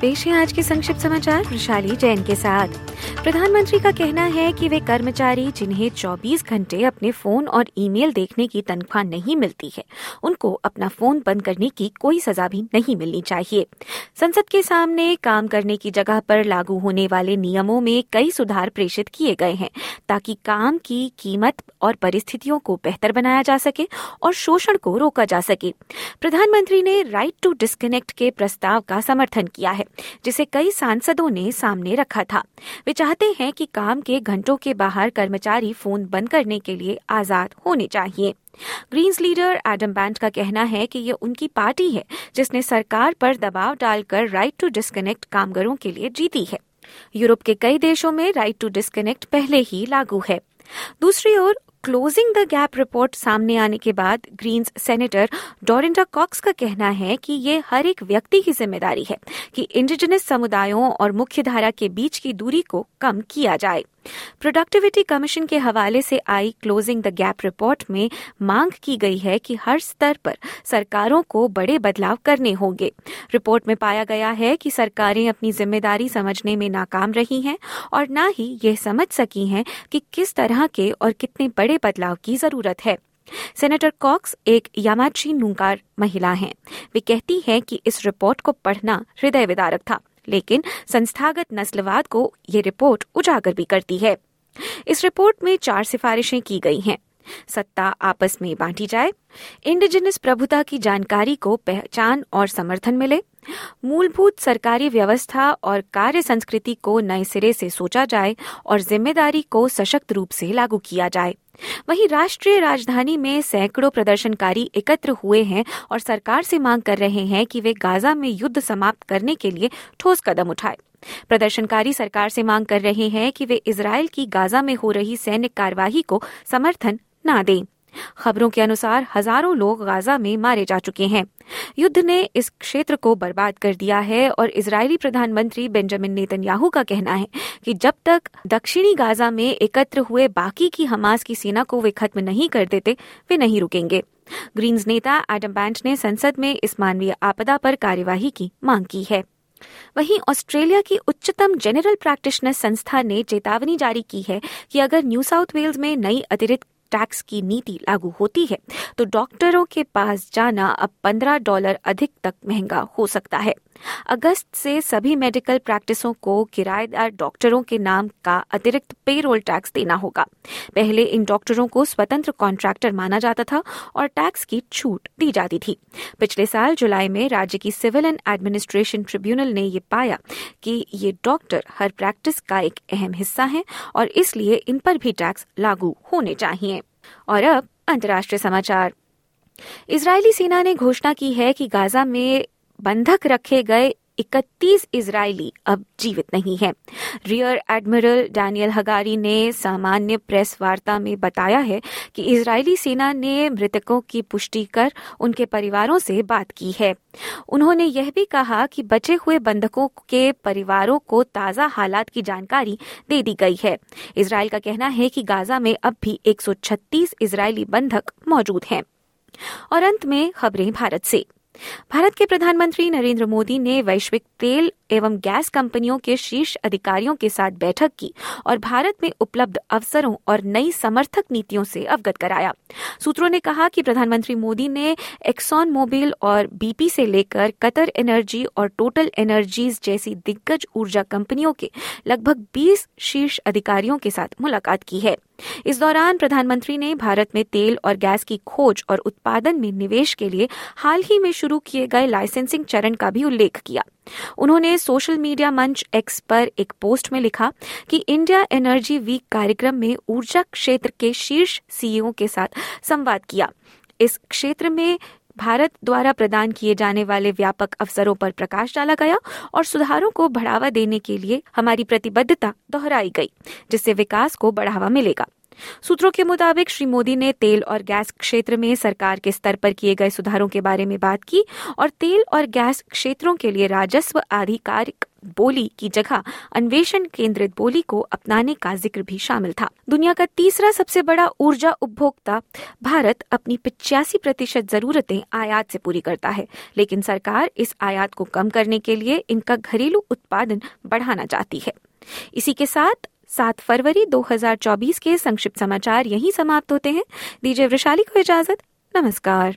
पेश है आज के संक्षिप्त समाचार वैशाली जैन के साथ। प्रधानमंत्री का कहना है कि वे कर्मचारी जिन्हें 24 घंटे अपने फ़ोन और ईमेल देखने की तनख्वाह नहीं मिलती है, उनको अपना फ़ोन बंद करने की कोई सजा भी नहीं मिलनी चाहिए। संसद के सामने काम करने की जगह पर लागू होने वाले नियमों में कई सुधार प्रेषित किए गए हैं, ताकि काम की कीमत और परिस्थितियों को बेहतर बनाया जा सके और शोषण को रोका जा सके। प्रधानमंत्री ने राइट टू डिस्कनेक्ट के प्रस्ताव का समर्थन किया है। जिसे कई सांसदों ने सामने रखा था। वे चाहते हैं कि काम के घंटों के बाहर कर्मचारी फ़ोन बंद करने के लिए आज़ाद होने चाहिए। ग्रीन्स लीडर एडम बैंड का कहना है कि ये उनकी पार्टी है, जिसने सरकार पर दबाव डालकर राइट टू डिस्कनेक्ट कामगारों के लिए जीती है। यूरोप के कई देशों में राइट टू डिस्कनेक्ट पहले ही लागू है। दूसरी ओर क्लोजिंग द गैप रिपोर्ट सामने आने के बाद ग्रीन्स सेनेटर डोरिंडा कॉक्स का कहना है कि ये हर एक व्यक्ति की ज़िम्मेदारी है कि इंडिजिनस समुदायों और मुख्यधारा के बीच की दूरी को कम किया जाए। प्रोडक्टिविटी कमीशन के हवाले से आई क्लोजिंग द गैप रिपोर्ट में मांग की गई है कि हर स्तर पर सरकारों को बड़े बदलाव करने होंगे। रिपोर्ट में पाया गया है कि सरकारें अपनी ज़िम्मेदारी समझने में नाकाम रही हैं और न ही ये समझ सकी हैं कि किस तरह के और कितने बड़े बदलाव की ज़रूरत है। सेनेटर कॉक्स एक यामाची नुंकार महिला हैं। वे कहती हैं कि इस रिपोर्ट को पढ़ना हृदय विदारक था। लेकिन संस्थागत नस्लवाद को ये रिपोर्ट उजागर भी करती है। इस रिपोर्ट में चार सिफारिशें की गई हैं। सत्ता आपस में बांटी जाए, इंडिजिनस प्रभुता की जानकारी को पहचान और समर्थन मिले, मूलभूत सरकारी व्यवस्था और कार्य संस्कृति को नए सिरे से सोचा जाए और ज़िम्मेदारी को सशक्त रूप से लागू किया जाए। वहीं राष्ट्रीय राजधानी में सैकड़ों प्रदर्शनकारी एकत्र हुए हैं और सरकार से मांग कर रहे हैं कि वे गाजा में युद्ध समाप्त करने के लिए ठोस कदम उठाए। प्रदर्शनकारी सरकार से मांग कर रहे हैं कि वे इसराइल की गाजा में हो रही सैन्य कार्यवाही को समर्थन न दें। खबरों के अनुसार हज़ारों लोग गाजा में मारे जा चुके हैं। युद्ध ने इस क्षेत्र को बर्बाद कर दिया है और इजरायली प्रधानमंत्री बेंजामिन नेतन्याहू का कहना है कि जब तक दक्षिणी गाजा में एकत्र हुए बाकी की हमास की सेना को वे खत्म नहीं कर देते, वे नहीं रुकेंगे। ग्रीन्स नेता एडम बैंट ने संसद में इस मानवीय आपदा पर कार्यवाही की मांग की है। वहीं ऑस्ट्रेलिया की उच्चतम जनरल प्रैक्टिशनर संस्था ने चेतावनी जारी की है कि अगर न्यू साउथ वेल्स में नई अतिरिक्त टैक्स की नीति लागू होती है तो डॉक्टरों के पास जाना अब 15 डॉलर अधिक तक महँगा हो सकता है। अगस्त से सभी मेडिकल प्रैक्टिसों को किराएदार डॉक्टरों के नाम का अतिरिक्त पेरोल टैक्स देना होगा। पहले इन डॉक्टरों को स्वतंत्र कॉन्ट्रैक्टर माना जाता था और टैक्स की छूट दी जाती थी। पिछले साल जुलाई में राज्य की सिविल एंड एडमिनिस्ट्रेशन ट्रिब्यूनल ने ये पाया कि ये डॉक्टर हर प्रैक्टिस का एक अहम हिस्सा है और इसलिए इन पर भी टैक्स लागू होने चाहिए। और अब अंतर्राष्ट्रीय समाचार। इजरायली सेना ने घोषणा की है कि गाजा में बंधक रखे गए 31 इजरायली अब जीवित नहीं हैं। रियर एडमिरल डैनियल हगारी ने सामान्य प्रेस वार्ता में बताया है कि इजरायली सेना ने मृतकों की पुष्टि कर उनके परिवारों से बात की है। उन्होंने यह भी कहा कि बचे हुए बंधकों के परिवारों को ताज़ा हालात की जानकारी दे दी गई है। इसराइल का कहना है कि गाजा में अब भी 136 इजरायली बंधक मौजूद हैं। और अंत में खबरें भारत से। भारत के प्रधानमंत्री नरेंद्र मोदी ने वैश्विक तेल एवं गैस कंपनियों के शीर्ष अधिकारियों के साथ बैठक की और भारत में उपलब्ध अवसरों और नई समर्थक नीतियों से अवगत कराया। सूत्रों ने कहा कि प्रधानमंत्री मोदी ने एक्सॉन मोबिल और बीपी से लेकर कतर एनर्जी और टोटल एनर्जीज जैसी दिग्गज ऊर्जा कंपनियों के लगभग 20 शीर्ष अधिकारियों के साथ मुलाकात की है। इस दौरान प्रधानमंत्री ने भारत में तेल और गैस की खोज और उत्पादन में निवेश के लिए हाल ही में शुरू किए गए लाइसेंसिंग चरण का भी उल्लेख किया। उन्होंने सोशल मीडिया मंच एक्स पर एक पोस्ट में लिखा कि इंडिया एनर्जी वीक कार्यक्रम में ऊर्जा क्षेत्र के शीर्ष सीईओ के साथ संवाद किया। इस क्षेत्र में भारत द्वारा प्रदान किए जाने वाले व्यापक अवसरों पर प्रकाश डाला गया और सुधारों को बढ़ावा देने के लिए हमारी प्रतिबद्धता दोहराई गई, जिससे विकास को बढ़ावा मिलेगा। सूत्रों के मुताबिक श्री मोदी ने तेल और गैस क्षेत्र में सरकार के स्तर पर किए गए सुधारों के बारे में बात की और तेल और गैस क्षेत्रों के लिए राजस्व आधिकारिक बोली की जगह अन्वेषण केंद्रित बोली को अपनाने का ज़िक्र भी शामिल था। दुनिया का तीसरा सबसे बड़ा ऊर्जा उपभोक्ता भारत अपनी पिचासी प्रतिशत जरूरतें आयात से पूरी करता है, लेकिन सरकार इस आयात को कम करने के लिए इनका घरेलू उत्पादन बढ़ाना चाहती है। इसी के साथ, सात फरवरी 2024 के संक्षिप्त समाचार यहीं समाप्त होते हैं। दीजिए वृशाली को इजाज़त। नमस्कार।